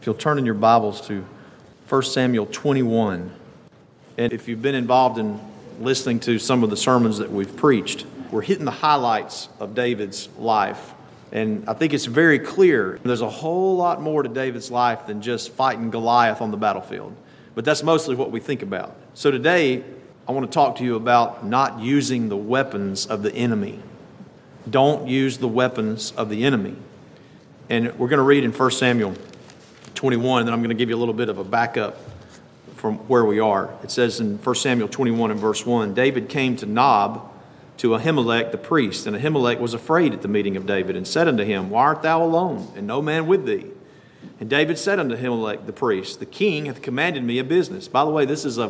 If you'll turn in your Bibles to 1 Samuel 21. And if you've been involved in listening to some of the sermons that we've preached, we're hitting the highlights of David's life. And I think it's very clear there's a whole lot more to David's life than just fighting Goliath on the battlefield. But that's mostly what we think about. So today, I want to talk to you about not using the weapons of the enemy. Don't use the weapons of the enemy. And we're going to read in 1 Samuel 21, and then I'm going to give you a little bit of a backup from where we are. It says in 1 Samuel 21 and verse 1 David came to Nob to Ahimelech the priest, and Ahimelech was afraid at the meeting of David, and said unto him, Why art thou alone, and no man with thee? And David said unto Ahimelech the priest, The king hath commanded me a business. By the way, this is a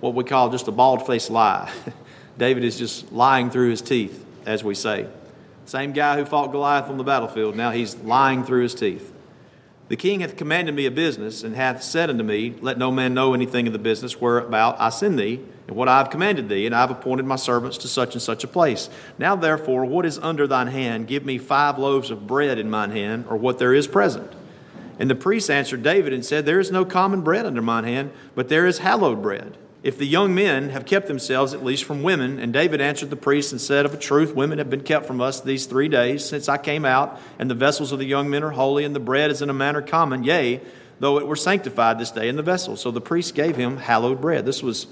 what we call just a bald faced lie. David is just lying through his teeth, as we say. Same guy who fought Goliath on the battlefield, now he's lying through his teeth. The king hath commanded me a business, and hath said unto me, Let no man know anything of the business whereabout I send thee, and what I have commanded thee, and I have appointed my servants to such and such a place. Now therefore, what is under thine hand? Give me five loaves of bread in mine hand, or what there is present. And the priest answered David and said, There is no common bread under mine hand, but there is hallowed bread if the young men have kept themselves at least from women. And David answered the priest and said, Of a truth, women have been kept from us these three days since I came out, and the vessels of the young men are holy, and the bread is in a manner common, yea, though it were sanctified this day in the vessel. So the priest gave him hallowed bread. This was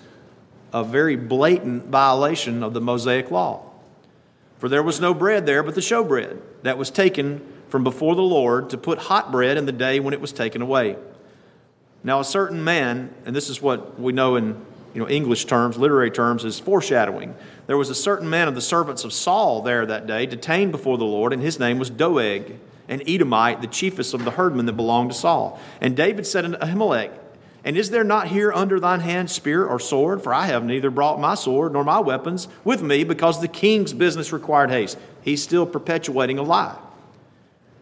a very blatant violation of the Mosaic law. For there was no bread there but the showbread that was taken from before the Lord to put hot bread in the day when it was taken away. Now, a certain man, and this is what we know in you know, English terms, literary terms, is foreshadowing. There was a certain man of the servants of Saul there that day, detained before the Lord, and his name was Doeg, an Edomite, the chiefest of the herdmen that belonged to Saul. And David said unto Ahimelech, And is there not here under thine hand spear or sword? For I have neither brought my sword nor my weapons with me, because the king's business required haste. He's still perpetuating a lie.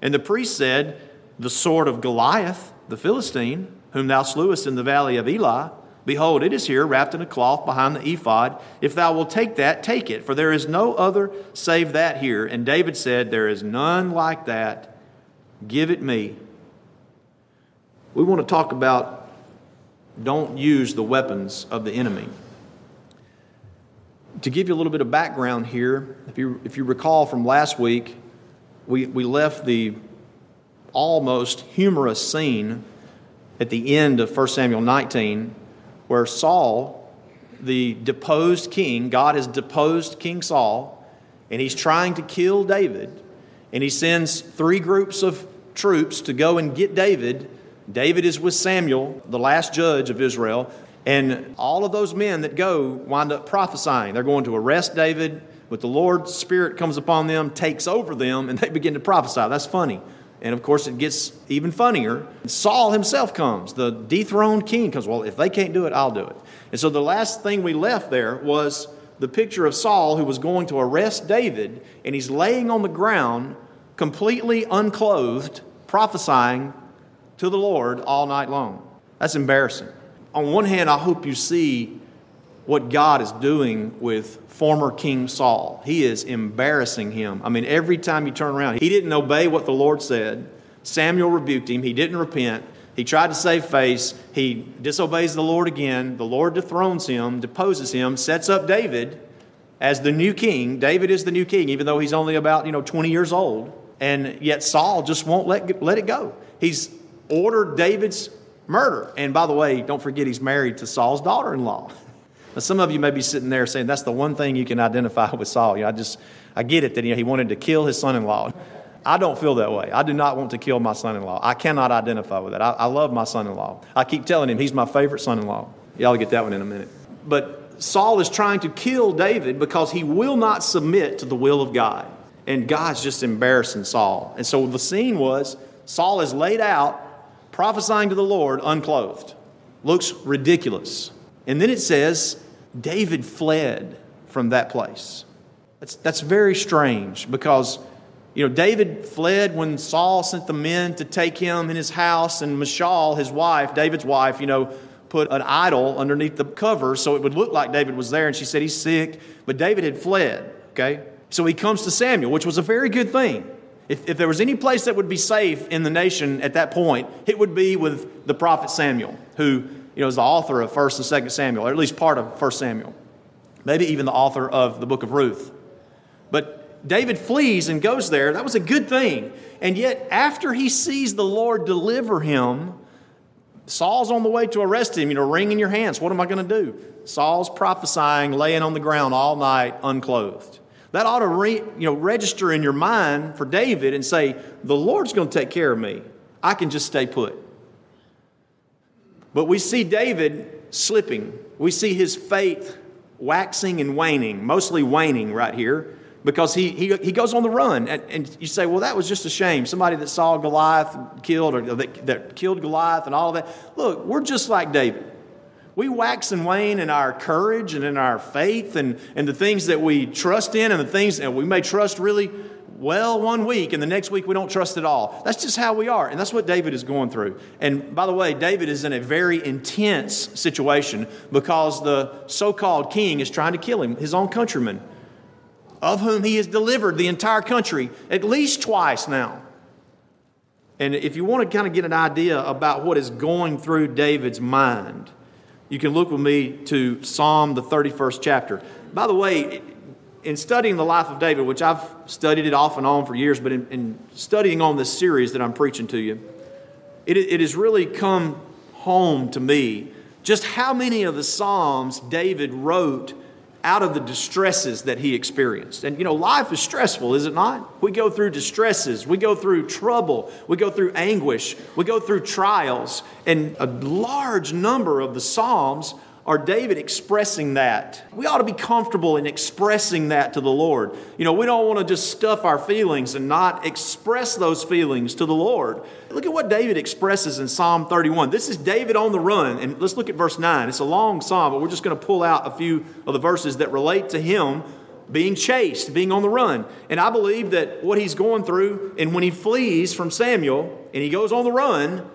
And the priest said, The sword of Goliath, the Philistine, whom thou slewest in the valley of Elah, Behold, it is here, wrapped in a cloth behind the ephod. If thou wilt take that, take it, for there is no other save that here. And David said, There is none like that. Give it me. We want to talk about don't use the weapons of the enemy. To give you a little bit of background here, if you, if you recall from last week, we, we left the almost humorous scene at the end of 1 Samuel 19 where Saul, the deposed king, God has deposed King Saul, and he's trying to kill David. And he sends three groups of troops to go and get David. David is with Samuel, the last judge of Israel. And all of those men that go wind up prophesying. They're going to arrest David, but the Lord's Spirit comes upon them, takes over them, and they begin to prophesy. That's funny. And of course, it gets even funnier. Saul himself comes, the dethroned king comes. Well, if they can't do it, I'll do it. And so the last thing we left there was the picture of Saul who was going to arrest David, and he's laying on the ground, completely unclothed, prophesying to the Lord all night long. That's embarrassing. On one hand, I hope you see what God is doing with former King Saul. He is embarrassing him. I mean, every time you turn around, he didn't obey what the Lord said. Samuel rebuked him. He didn't repent. He tried to save face. He disobeys the Lord again. The Lord dethrones him, deposes him, sets up David as the new king. David is the new king, even though he's only about, you know, 20 years old. And yet Saul just won't let, let it go. He's ordered David's murder. And by the way, don't forget he's married to Saul's daughter in law. Some of you may be sitting there saying that's the one thing you can identify with Saul. You know, I just, I get it that you know, he wanted to kill his son in law. I don't feel that way. I do not want to kill my son in law. I cannot identify with that. I, I love my son in law. I keep telling him he's my favorite son in law. Y'all get that one in a minute. But Saul is trying to kill David because he will not submit to the will of God. And God's just embarrassing Saul. And so the scene was Saul is laid out prophesying to the Lord unclothed. Looks ridiculous. And then it says, David fled from that place. That's, that's very strange because, you know, David fled when Saul sent the men to take him in his house, and Michal, his wife, David's wife, you know, put an idol underneath the cover so it would look like David was there, and she said he's sick, but David had fled, okay? So he comes to Samuel, which was a very good thing. If, if there was any place that would be safe in the nation at that point, it would be with the prophet Samuel, who you know, is the author of 1st and 2nd Samuel, or at least part of 1st Samuel. Maybe even the author of the book of Ruth. But David flees and goes there. That was a good thing. And yet, after he sees the Lord deliver him, Saul's on the way to arrest him, you know, ring in your hands. What am I going to do? Saul's prophesying, laying on the ground all night, unclothed. That ought to re, you know, register in your mind for David and say, The Lord's going to take care of me. I can just stay put. But we see David slipping. We see his faith waxing and waning, mostly waning right here, because he, he, he goes on the run. And, and you say, well, that was just a shame. Somebody that saw Goliath killed or that, that killed Goliath and all of that. Look, we're just like David. We wax and wane in our courage and in our faith and, and the things that we trust in and the things that we may trust really well one week and the next week we don't trust at all. That's just how we are. And that's what David is going through. And by the way, David is in a very intense situation because the so called king is trying to kill him, his own countrymen, of whom he has delivered the entire country at least twice now. And if you want to kind of get an idea about what is going through David's mind, you can look with me to Psalm, the 31st chapter. By the way, in studying the life of David, which I've studied it off and on for years, but in, in studying on this series that I'm preaching to you, it, it has really come home to me just how many of the Psalms David wrote out of the distresses that he experienced. And you know, life is stressful, is it not? We go through distresses, we go through trouble, we go through anguish, we go through trials, and a large number of the Psalms are David expressing that. We ought to be comfortable in expressing that to the Lord. You know, we don't want to just stuff our feelings and not express those feelings to the Lord. Look at what David expresses in Psalm 31. This is David on the run. And let's look at verse 9. It's a long psalm, but we're just going to pull out a few of the verses that relate to him being chased, being on the run. And I believe that what he's going through, and when he flees from Samuel and he goes on the run,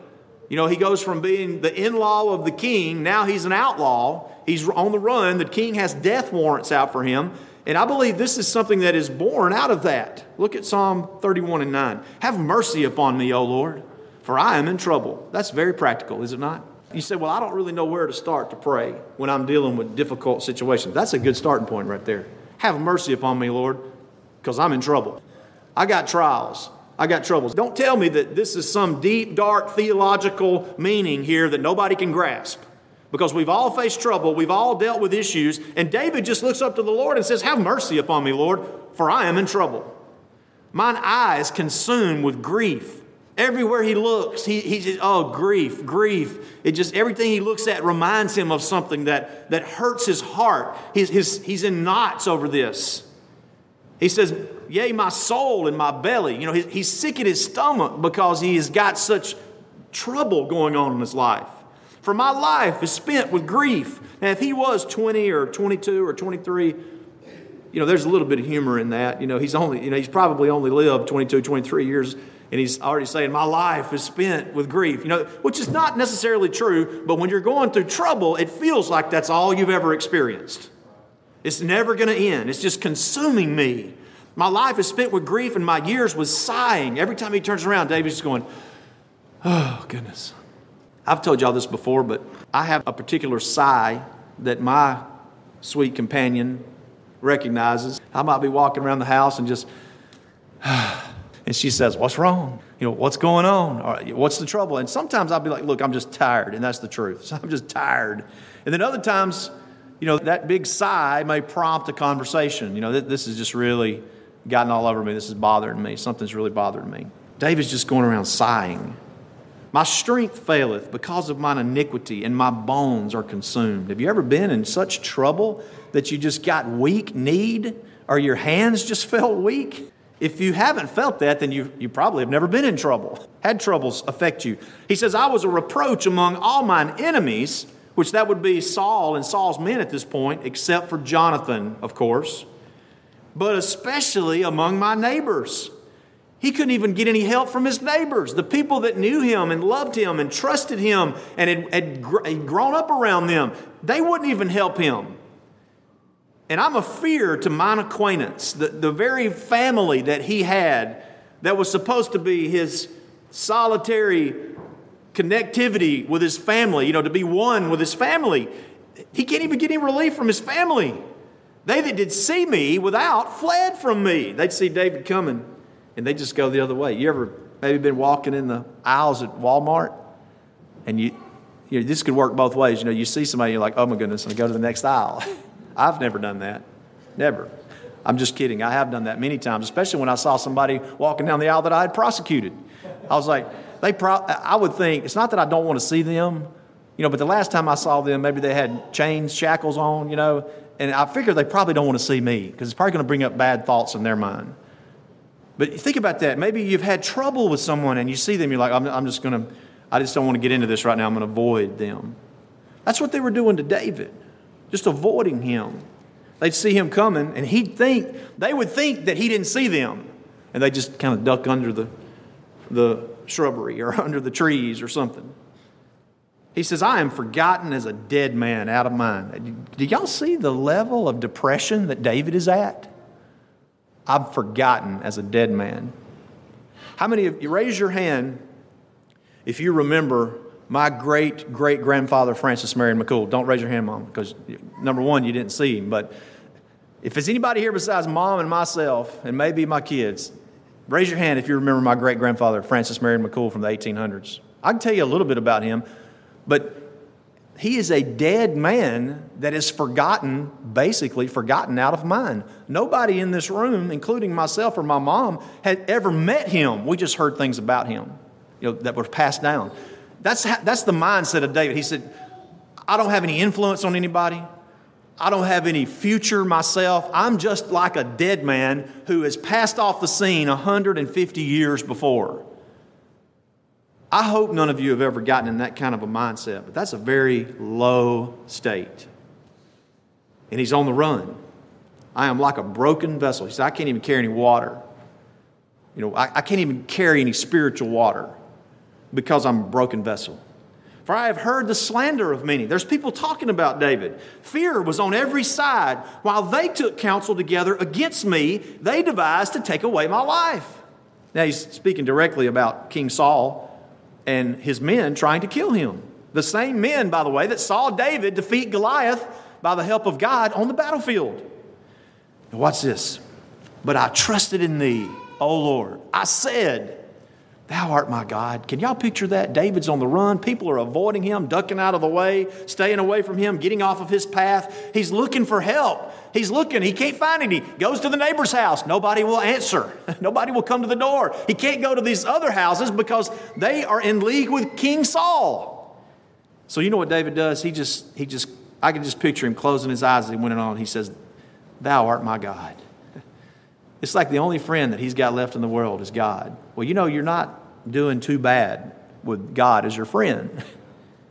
you know, he goes from being the in law of the king, now he's an outlaw. He's on the run. The king has death warrants out for him. And I believe this is something that is born out of that. Look at Psalm 31 and 9. Have mercy upon me, O Lord, for I am in trouble. That's very practical, is it not? You say, Well, I don't really know where to start to pray when I'm dealing with difficult situations. That's a good starting point right there. Have mercy upon me, Lord, because I'm in trouble. I got trials. I got troubles. Don't tell me that this is some deep, dark theological meaning here that nobody can grasp. Because we've all faced trouble, we've all dealt with issues, and David just looks up to the Lord and says, Have mercy upon me, Lord, for I am in trouble. Mine eyes is consumed with grief. Everywhere he looks, he, he just, oh, grief, grief. It just, everything he looks at reminds him of something that, that hurts his heart. He's, his, he's in knots over this. He says, Yea, my soul and my belly. You know, he's sick at his stomach because he has got such trouble going on in his life. For my life is spent with grief. Now, if he was 20 or 22 or 23, you know, there's a little bit of humor in that. You know, he's only, you know, he's probably only lived 22, 23 years, and he's already saying, My life is spent with grief, you know, which is not necessarily true, but when you're going through trouble, it feels like that's all you've ever experienced. It's never going to end. It's just consuming me. My life is spent with grief, and my years with sighing. Every time he turns around, David's just going, Oh, goodness. I've told y'all this before, but I have a particular sigh that my sweet companion recognizes. I might be walking around the house and just, and she says, What's wrong? You know, what's going on? Or, what's the trouble? And sometimes I'll be like, Look, I'm just tired, and that's the truth. So I'm just tired. And then other times, you know, that big sigh may prompt a conversation. You know, this is just really gotten all over me. This is bothering me. Something's really bothering me. David's just going around sighing. My strength faileth because of mine iniquity, and my bones are consumed. Have you ever been in such trouble that you just got weak need, or your hands just felt weak? If you haven't felt that, then you, you probably have never been in trouble, had troubles affect you. He says, I was a reproach among all mine enemies which that would be Saul and Saul's men at this point, except for Jonathan, of course, but especially among my neighbors. He couldn't even get any help from his neighbors, the people that knew him and loved him and trusted him and had, had, had grown up around them. They wouldn't even help him. And I'm a fear to mine acquaintance, the, the very family that he had that was supposed to be his solitary connectivity with his family, you know, to be one with his family. He can't even get any relief from his family. They that did see me without fled from me. They'd see David coming and they just go the other way. You ever maybe been walking in the aisles at Walmart and you, you know, this could work both ways. You know, you see somebody, you're like, oh my goodness, and go to the next aisle. I've never done that. Never. I'm just kidding. I have done that many times, especially when I saw somebody walking down the aisle that I had prosecuted. I was like, they pro- I would think, it's not that I don't want to see them, you know, but the last time I saw them, maybe they had chains, shackles on, you know, and I figure they probably don't want to see me because it's probably going to bring up bad thoughts in their mind. But think about that. Maybe you've had trouble with someone and you see them, you're like, I'm, I'm just going to, I just don't want to get into this right now. I'm going to avoid them. That's what they were doing to David, just avoiding him. They'd see him coming and he'd think, they would think that he didn't see them. And they just kind of duck under the, the shrubbery or under the trees or something. He says, I am forgotten as a dead man out of mind. Do y'all see the level of depression that David is at? I'm forgotten as a dead man. How many of you raise your hand if you remember my great great grandfather, Francis Marion McCool? Don't raise your hand, Mom, because number one, you didn't see him. But if there's anybody here besides Mom and myself, and maybe my kids, raise your hand if you remember my great grandfather, Francis Marion McCool from the 1800s. I can tell you a little bit about him. But he is a dead man that is forgotten, basically forgotten out of mind. Nobody in this room, including myself or my mom, had ever met him. We just heard things about him you know, that were passed down. That's, that's the mindset of David. He said, I don't have any influence on anybody. I don't have any future myself. I'm just like a dead man who has passed off the scene 150 years before. I hope none of you have ever gotten in that kind of a mindset, but that's a very low state. And he's on the run. I am like a broken vessel. He said, I can't even carry any water. You know, I, I can't even carry any spiritual water because I'm a broken vessel. For I have heard the slander of many. There's people talking about David. Fear was on every side. While they took counsel together against me, they devised to take away my life. Now he's speaking directly about King Saul and his men trying to kill him. The same men, by the way, that saw David defeat Goliath by the help of God on the battlefield. Now watch this. But I trusted in thee, O Lord. I said, Thou art my God. Can y'all picture that? David's on the run. People are avoiding him, ducking out of the way, staying away from him, getting off of his path. He's looking for help. He's looking. He can't find any. Goes to the neighbor's house. Nobody will answer. Nobody will come to the door. He can't go to these other houses because they are in league with King Saul. So you know what David does? He just, he just, I can just picture him closing his eyes as he went on. He says, Thou art my God. It's like the only friend that he's got left in the world is God. Well, you know, you're not doing too bad with God as your friend.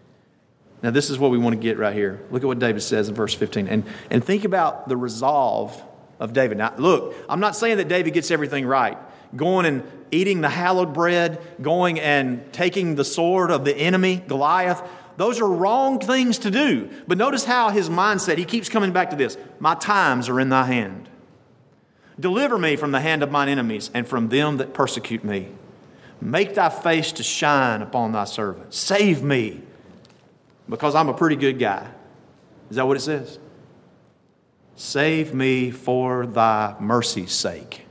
now, this is what we want to get right here. Look at what David says in verse 15. And, and think about the resolve of David. Now, look, I'm not saying that David gets everything right. Going and eating the hallowed bread, going and taking the sword of the enemy, Goliath, those are wrong things to do. But notice how his mindset, he keeps coming back to this My times are in thy hand. Deliver me from the hand of mine enemies and from them that persecute me. Make thy face to shine upon thy servant. Save me because I'm a pretty good guy. Is that what it says? Save me for thy mercy's sake.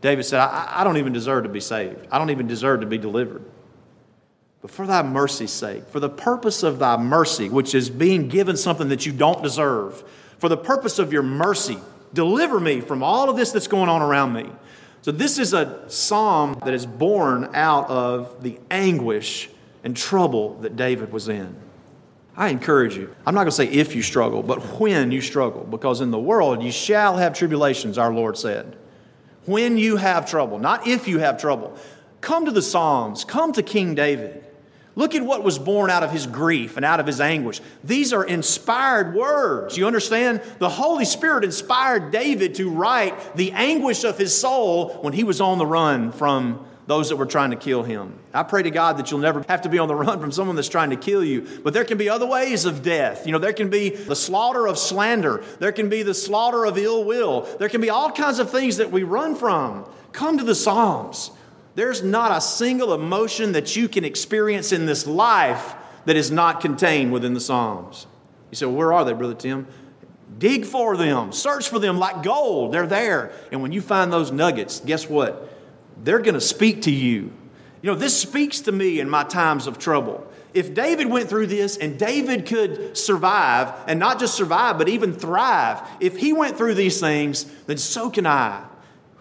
David said, I, I, don't even deserve to be saved. I don't even deserve to be delivered. But for thy mercy's sake, for the purpose of thy mercy, which is being given something that you don't deserve, for the purpose of your mercy, Deliver me from all of this that's going on around me. So, this is a psalm that is born out of the anguish and trouble that David was in. I encourage you. I'm not going to say if you struggle, but when you struggle, because in the world you shall have tribulations, our Lord said. When you have trouble, not if you have trouble. Come to the Psalms, come to King David. Look at what was born out of his grief and out of his anguish. These are inspired words. You understand? The Holy Spirit inspired David to write the anguish of his soul when he was on the run from those that were trying to kill him. I pray to God that you'll never have to be on the run from someone that's trying to kill you. But there can be other ways of death. You know, there can be the slaughter of slander, there can be the slaughter of ill will, there can be all kinds of things that we run from. Come to the Psalms. There's not a single emotion that you can experience in this life that is not contained within the Psalms. You say, well, where are they, Brother Tim? Dig for them, search for them like gold. They're there. And when you find those nuggets, guess what? They're going to speak to you. You know, this speaks to me in my times of trouble. If David went through this and David could survive, and not just survive, but even thrive, if he went through these things, then so can I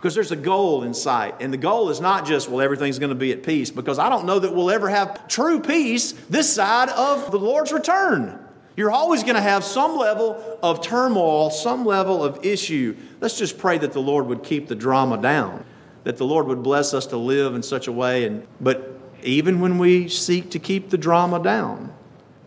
because there's a goal in sight. And the goal is not just, well, everything's going to be at peace, because I don't know that we'll ever have true peace this side of the Lord's return. You're always going to have some level of turmoil, some level of issue. Let's just pray that the Lord would keep the drama down, that the Lord would bless us to live in such a way. And, but even when we seek to keep the drama down,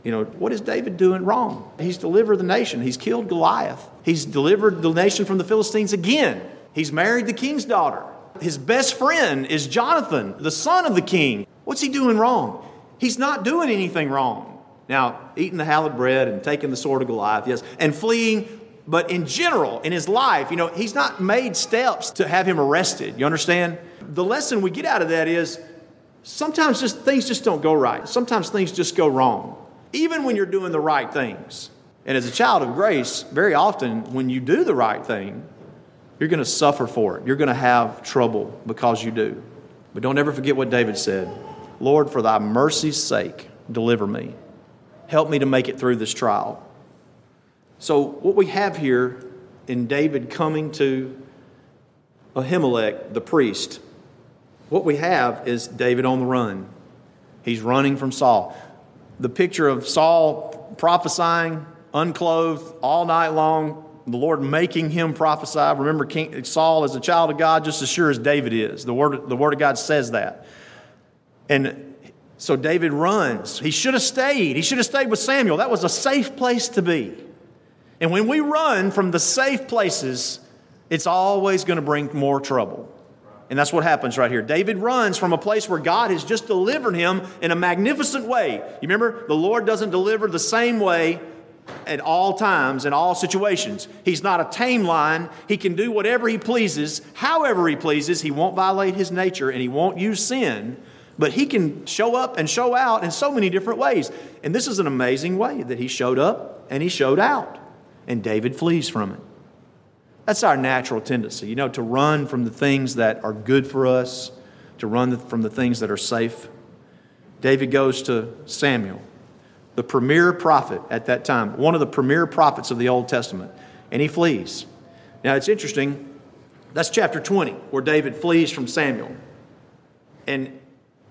you know, what is David doing wrong? He's delivered the nation. He's killed Goliath. He's delivered the nation from the Philistines again. He's married the king's daughter. His best friend is Jonathan, the son of the king. What's he doing wrong? He's not doing anything wrong. Now, eating the hallowed bread and taking the sword of Goliath, yes, and fleeing, but in general, in his life, you know, he's not made steps to have him arrested. You understand? The lesson we get out of that is sometimes just things just don't go right. Sometimes things just go wrong, even when you're doing the right things. And as a child of grace, very often when you do the right thing, you're going to suffer for it. You're going to have trouble because you do. But don't ever forget what David said Lord, for thy mercy's sake, deliver me. Help me to make it through this trial. So, what we have here in David coming to Ahimelech, the priest, what we have is David on the run. He's running from Saul. The picture of Saul prophesying, unclothed, all night long, the Lord making him prophesy. Remember, King Saul is a child of God just as sure as David is. The word, the word of God says that. And so David runs. He should have stayed. He should have stayed with Samuel. That was a safe place to be. And when we run from the safe places, it's always going to bring more trouble. And that's what happens right here. David runs from a place where God has just delivered him in a magnificent way. You remember, the Lord doesn't deliver the same way at all times, in all situations. He's not a tame lion. He can do whatever he pleases, however he pleases. He won't violate his nature and he won't use sin, but he can show up and show out in so many different ways. And this is an amazing way that he showed up and he showed out. And David flees from it. That's our natural tendency, you know, to run from the things that are good for us, to run from the things that are safe. David goes to Samuel the premier prophet at that time, one of the premier prophets of the Old Testament, and he flees. Now it's interesting, that's chapter 20, where David flees from Samuel. And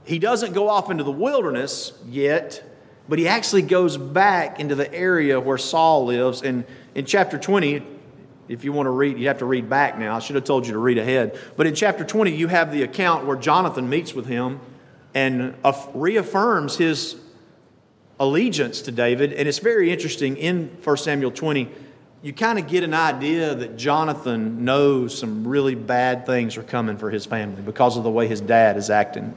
he doesn't go off into the wilderness yet, but he actually goes back into the area where Saul lives. And in chapter 20, if you want to read, you have to read back now. I should have told you to read ahead. But in chapter 20, you have the account where Jonathan meets with him and reaffirms his allegiance to David. And it's very interesting in 1 Samuel 20, you kind of get an idea that Jonathan knows some really bad things are coming for his family because of the way his dad is acting.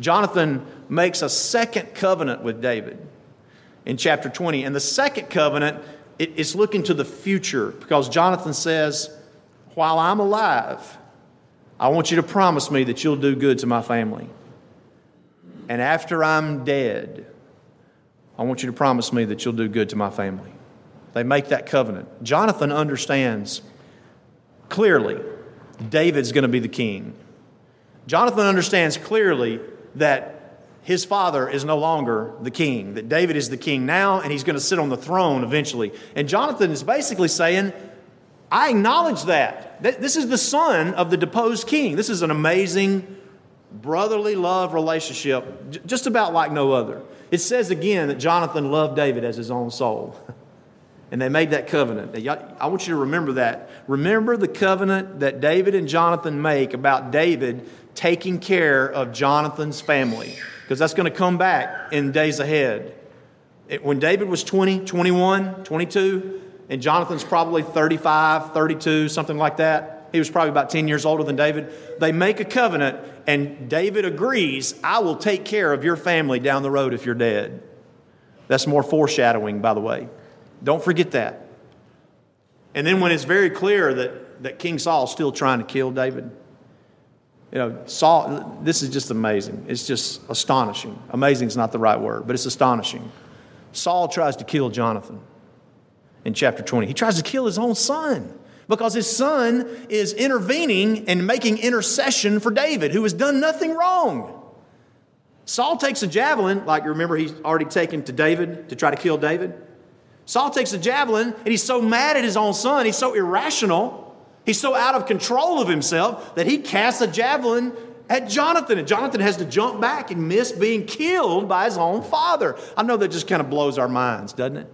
Jonathan makes a second covenant with David in chapter 20. And the second covenant is looking to the future because Jonathan says, While I'm alive, I want you to promise me that you'll do good to my family. And after I'm dead, I want you to promise me that you'll do good to my family. They make that covenant. Jonathan understands clearly David's going to be the king. Jonathan understands clearly that his father is no longer the king, that David is the king now, and he's going to sit on the throne eventually. And Jonathan is basically saying, I acknowledge that. This is the son of the deposed king. This is an amazing brotherly love relationship, just about like no other. It says again that Jonathan loved David as his own soul. And they made that covenant. I want you to remember that. Remember the covenant that David and Jonathan make about David taking care of Jonathan's family, because that's going to come back in days ahead. When David was 20, 21, 22, and Jonathan's probably 35, 32, something like that, he was probably about 10 years older than David. They make a covenant, and David agrees, I will take care of your family down the road if you're dead. That's more foreshadowing, by the way. Don't forget that. And then when it's very clear that, that King Saul's still trying to kill David, You know, Saul, this is just amazing. It's just astonishing. Amazing is not the right word, but it's astonishing. Saul tries to kill Jonathan in chapter 20. He tries to kill his own son because his son is intervening and making intercession for David, who has done nothing wrong. Saul takes a javelin, like you remember he's already taken to David to try to kill David. Saul takes a javelin and he's so mad at his own son, he's so irrational, he's so out of control of himself that he casts a javelin at Jonathan. And Jonathan has to jump back and miss being killed by his own father. I know that just kind of blows our minds, doesn't it?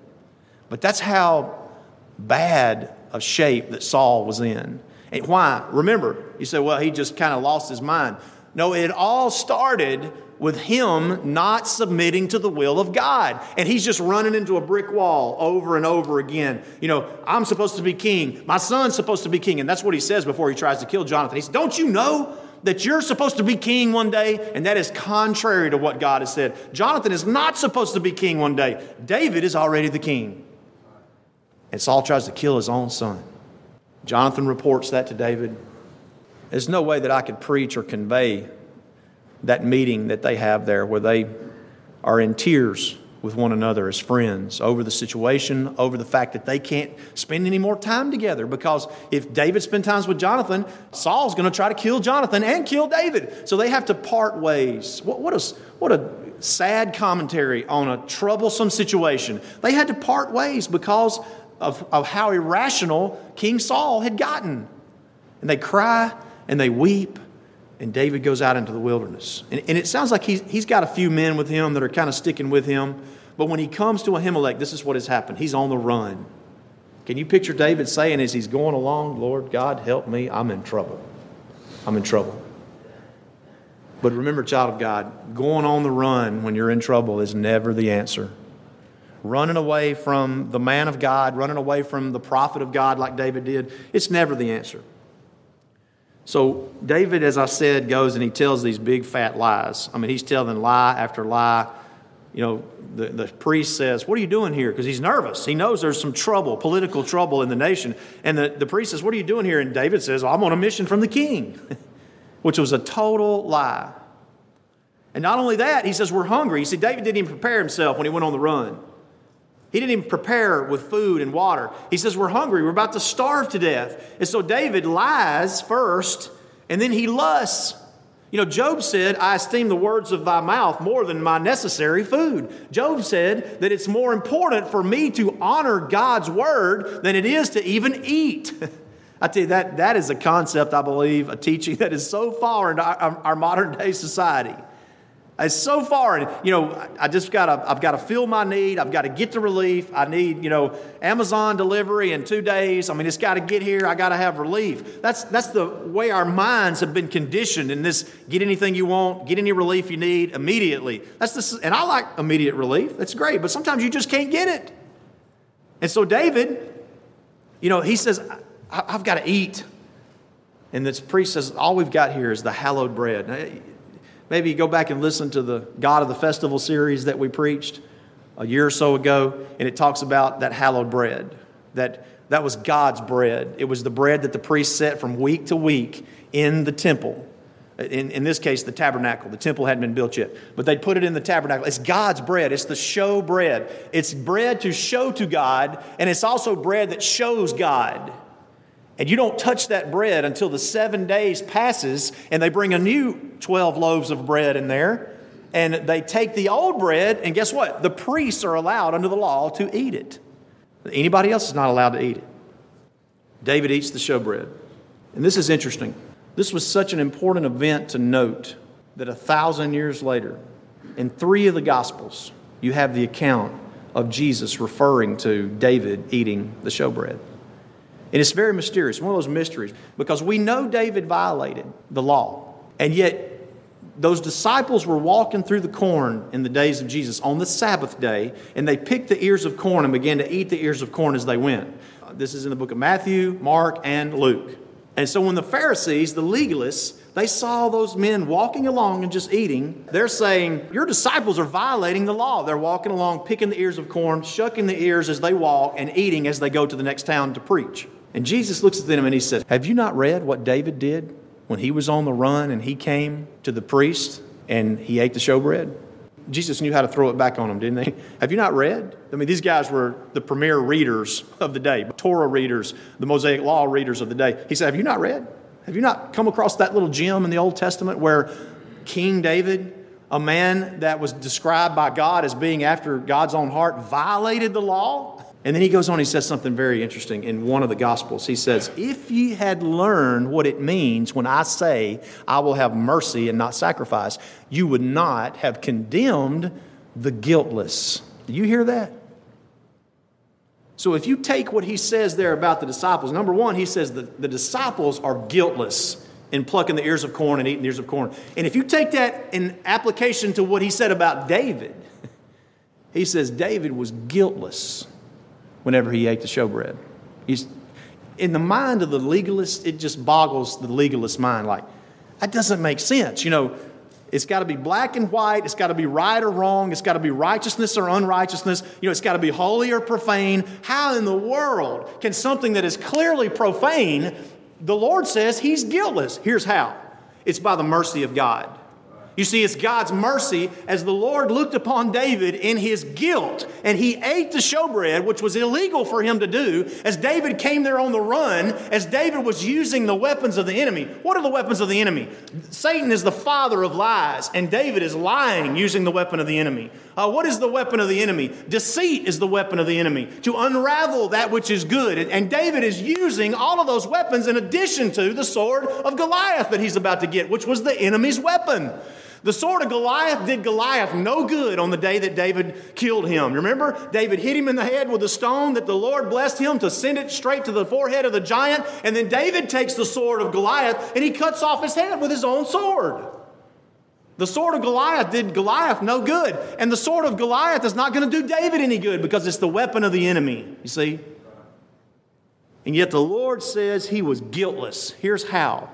But that's how bad of shape that Saul was in. And why? Remember, you said, well, he just kind of lost his mind. No, it all started with him not submitting to the will of God. And he's just running into a brick wall over and over again. You know, I'm supposed to be king. My son's supposed to be king. And that's what he says before he tries to kill Jonathan. He says, Don't you know that you're supposed to be king one day? And that is contrary to what God has said. Jonathan is not supposed to be king one day. David is already the king. And Saul tries to kill his own son. Jonathan reports that to David. There's no way that I could preach or convey that meeting that they have there where they are in tears with one another as friends over the situation, over the fact that they can't spend any more time together. Because if David spends time with Jonathan, Saul's going to try to kill Jonathan and kill David. So they have to part ways. What, what, a, what a sad commentary on a troublesome situation. They had to part ways because of, of how irrational King Saul had gotten. And they cry and they weep and David goes out into the wilderness. And, and, it sounds like he's, he's got a few men with him that are kind of sticking with him. But when he comes to Ahimelech, this is what has happened. He's on the run. Can you picture David saying as he's going along, Lord God, help me, I'm in trouble. I'm in trouble. But remember, child of God, going on the run when you're in trouble is never the answer. Running away from the man of God, running away from the prophet of God like David did, it's never the answer. So David, as I said, goes and he tells these big fat lies. I mean, he's telling lie after lie. You know, the, the priest says, What are you doing here? Because he's nervous. He knows there's some trouble, political trouble in the nation. And the, the priest says, What are you doing here? And David says, well, I'm on a mission from the king, which was a total lie. And not only that, he says, We're hungry. You see, David didn't even prepare himself when he went on the run. He didn't even prepare with food and water. He says, We're hungry. We're about to starve to death. And so David lies first, and then he lusts. You know, Job said, I esteem the words of thy mouth more than my necessary food. Job said that it's more important for me to honor God's word than it is to even eat. I tell you, that, that is a concept, I believe, a teaching that is so far into our, our modern day society. It's so far, you know, I just got to, I've got to fill my need. I've got to get the relief. I need, you know, Amazon delivery in two days. I mean, it's got to get here. I got to have relief. That's that's the way our minds have been conditioned in this: get anything you want, get any relief you need immediately. That's this, and I like immediate relief. That's great, but sometimes you just can't get it. And so David, you know, he says, "I've got to eat," and this priest says, "All we've got here is the hallowed bread." Maybe you go back and listen to the God of the Festival series that we preached a year or so ago, and it talks about that hallowed bread. That, that was God's bread. It was the bread that the priest set from week to week in the temple. In, in this case, the tabernacle. The temple hadn't been built yet, but they'd put it in the tabernacle. It's God's bread. It's the show bread. It's bread to show to God, and it's also bread that shows God. And you don't touch that bread until the seven days passes and they bring a new 12 loaves of bread in there. And they take the old bread, and guess what? The priests are allowed under the law to eat it. Anybody else is not allowed to eat it. David eats the showbread. And this is interesting. This was such an important event to note that a thousand years later, in three of the Gospels, you have the account of Jesus referring to David eating the showbread. And it's very mysterious, one of those mysteries, because we know David violated the law. And yet, those disciples were walking through the corn in the days of Jesus on the Sabbath day, and they picked the ears of corn and began to eat the ears of corn as they went. This is in the book of Matthew, Mark, and Luke. And so when the Pharisees, the legalists, they saw those men walking along and just eating, they're saying, Your disciples are violating the law. They're walking along, picking the ears of corn, shucking the ears as they walk, and eating as they go to the next town to preach. And Jesus looks at them and he says, Have you not read what David did when he was on the run and he came to the priest and he ate the showbread? Jesus knew how to throw it back on them, didn't he? Have you not read? I mean, these guys were the premier readers of the day, Torah readers, the Mosaic Law readers of the day. He said, Have you not read? Have you not come across that little gem in the Old Testament where King David, a man that was described by God as being after God's own heart, violated the law? And then he goes on, he says something very interesting in one of the Gospels. He says, If ye had learned what it means when I say, I will have mercy and not sacrifice, you would not have condemned the guiltless. Do you hear that? So if you take what he says there about the disciples, number one, he says that the disciples are guiltless in plucking the ears of corn and eating the ears of corn. And if you take that in application to what he said about David, he says David was guiltless whenever he ate the showbread. He's, in the mind of the legalist, it just boggles the legalist mind. Like, that doesn't make sense. You know, it's got to be black and white. It's got to be right or wrong. It's got to be righteousness or unrighteousness. You know, it's got to be holy or profane. How in the world can something that is clearly profane, the Lord says he's guiltless? Here's how it's by the mercy of God. You see, it's God's mercy as the Lord looked upon David in his guilt and he ate the showbread, which was illegal for him to do, as David came there on the run, as David was using the weapons of the enemy. What are the weapons of the enemy? Satan is the father of lies, and David is lying using the weapon of the enemy. Uh, what is the weapon of the enemy? Deceit is the weapon of the enemy, to unravel that which is good. And, and David is using all of those weapons in addition to the sword of Goliath that he's about to get, which was the enemy's weapon. The sword of Goliath did Goliath no good on the day that David killed him. Remember, David hit him in the head with a stone that the Lord blessed him to send it straight to the forehead of the giant. And then David takes the sword of Goliath and he cuts off his head with his own sword. The sword of Goliath did Goliath no good. And the sword of Goliath is not going to do David any good because it's the weapon of the enemy. You see? And yet the Lord says he was guiltless. Here's how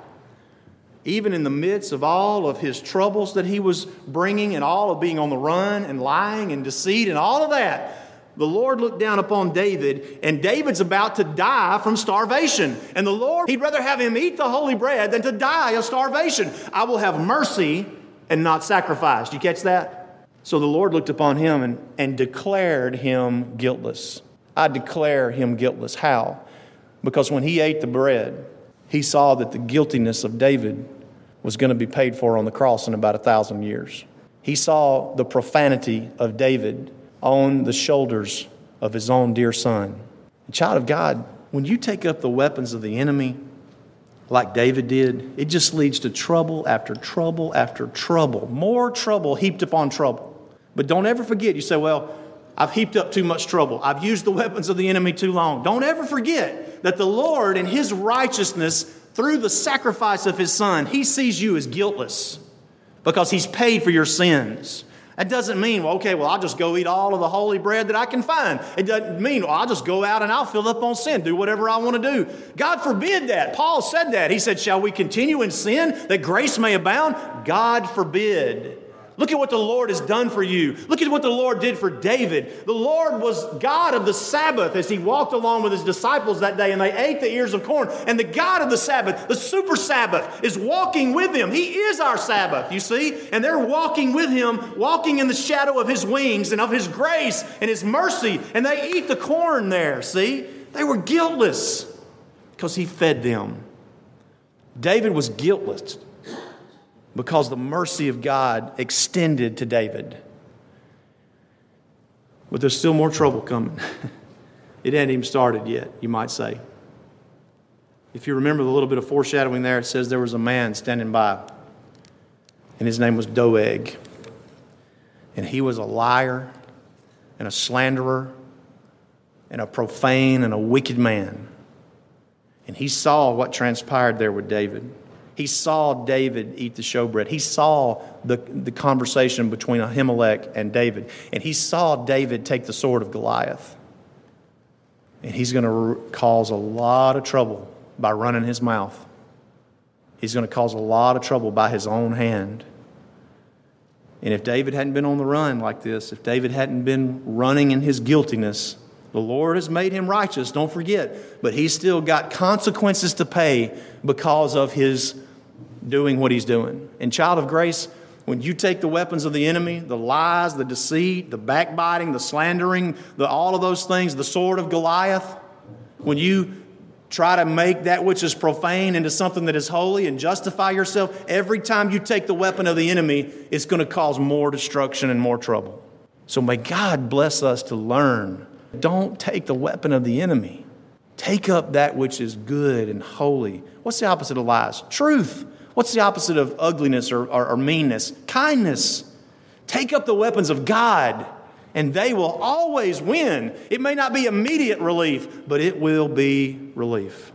even in the midst of all of his troubles that he was bringing and all of being on the run and lying and deceit and all of that, the Lord looked down upon David, and David's about to die from starvation. And the Lord, he'd rather have him eat the holy bread than to die of starvation. I will have mercy and not sacrificed. You catch that? So the Lord looked upon him and, and declared him guiltless. I declare him guiltless. How? Because when he ate the bread, he saw that the guiltiness of David was going to be paid for on the cross in about a thousand years. He saw the profanity of David on the shoulders of his own dear son. Child of God, when you take up the weapons of the enemy, like David did, it just leads to trouble after trouble after trouble, more trouble heaped upon trouble. But don't ever forget, you say, well, I've heaped up too much trouble. I've used the weapons of the enemy too long. Don't ever forget that the Lord, in His righteousness, through the sacrifice of His Son, He sees you as guiltless because He's paid for your sins. That doesn't mean, well, okay, well, I'll just go eat all of the holy bread that I can find. It doesn't mean, well, I'll just go out and I'll fill up on sin, do whatever I want to do. God forbid that. Paul said that. He said, Shall we continue in sin that grace may abound? God forbid. Look at what the Lord has done for you. Look at what the Lord did for David. The Lord was God of the Sabbath as he walked along with his disciples that day and they ate the ears of corn. And the God of the Sabbath, the super Sabbath, is walking with them. He is our Sabbath, you see? And they're walking with him, walking in the shadow of his wings and of his grace and his mercy. And they eat the corn there, see? They were guiltless because he fed them. David was guiltless because the mercy of God extended to David. But there's still more trouble coming. it hadn't even started yet, you might say. If you remember the little bit of foreshadowing there, it says there was a man standing by, and his name was Doeg. And he was a liar and a slanderer and a profane and a wicked man. And he saw what transpired there with David. He saw David eat the showbread. He saw the, the conversation between Ahimelech and David. And he saw David take the sword of Goliath. And he's going to cause a lot of trouble by running his mouth. He's going to cause a lot of trouble by his own hand. And if David hadn't been on the run like this, if David hadn't been running in his guiltiness, the Lord has made him righteous, don't forget, but he's still got consequences to pay because of his doing what he's doing. And, child of grace, when you take the weapons of the enemy, the lies, the deceit, the backbiting, the slandering, the, all of those things, the sword of Goliath, when you try to make that which is profane into something that is holy and justify yourself, every time you take the weapon of the enemy, it's going to cause more destruction and more trouble. So may God bless us to learn. Don't take the weapon of the enemy. Take up that which is good and holy. What's the opposite of lies? Truth. What's the opposite of ugliness or, or, or meanness? Kindness. Take up the weapons of God, and they will always win. It may not be immediate relief, but it will be relief.